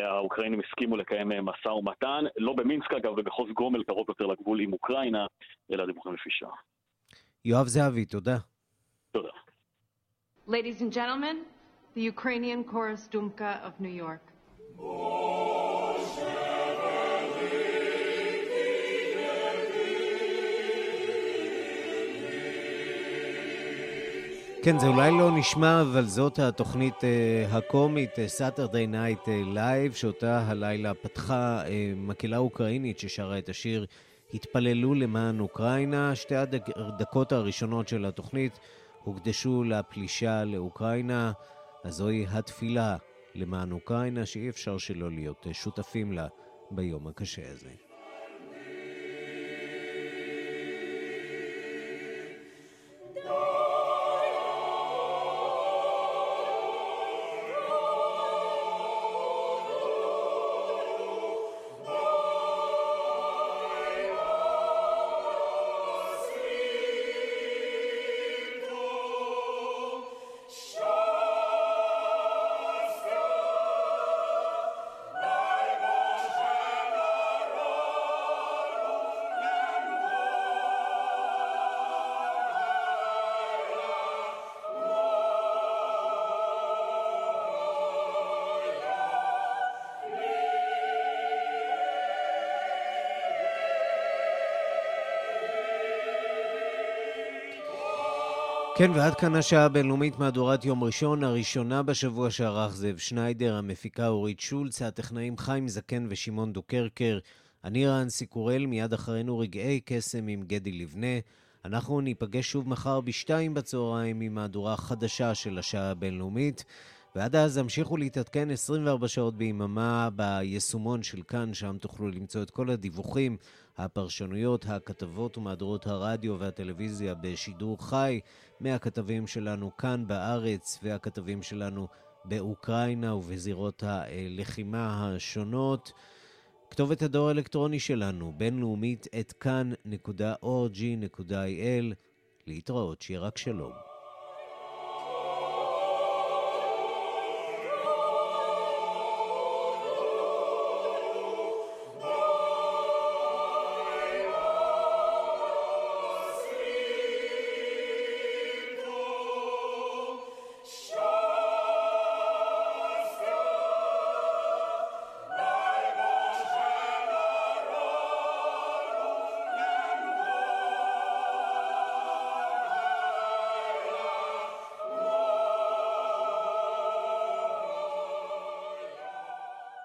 האוקראינים הסכימו לקיים משא ומתן, לא במינסק אגב, ובחוז גומל קרוב יותר לגבול עם אוקראינה, אלא הדיווחים לפי שעה. יואב זהבי. תודה. Ladies and gentlemen, the Ukrainian Chorus Dumka of New York. כן, זה אולי לא נשמע, אבל זאת התוכנית uh, הקומית, uh, Saturday Night Live, שאותה הלילה פתחה uh, מקהלה אוקראינית ששרה את השיר התפללו למען אוקראינה. שתי הדקות הראשונות של התוכנית הוקדשו לפלישה לאוקראינה, אז זוהי התפילה למען אוקראינה, שאי אפשר שלא להיות שותפים לה ביום הקשה הזה. כן, ועד כאן השעה הבינלאומית מהדורת יום ראשון, הראשונה בשבוע שערך זאב שניידר, המפיקה אורית שולץ, הטכנאים חיים זקן ושמעון דוקרקר. אני רנסי קורל, מיד אחרינו רגעי קסם עם גדי לבנה. אנחנו ניפגש שוב מחר בשתיים בצהריים עם מהדורה חדשה של השעה הבינלאומית. ועד אז המשיכו להתעדכן 24 שעות ביממה ביישומון של כאן, שם תוכלו למצוא את כל הדיווחים, הפרשנויות, הכתבות ומהדורות הרדיו והטלוויזיה בשידור חי מהכתבים שלנו כאן בארץ והכתבים שלנו באוקראינה ובזירות הלחימה השונות. כתובת הדואר האלקטרוני שלנו, בינלאומית, את כאן.org.il. להתראות, שיהיה רק שלום.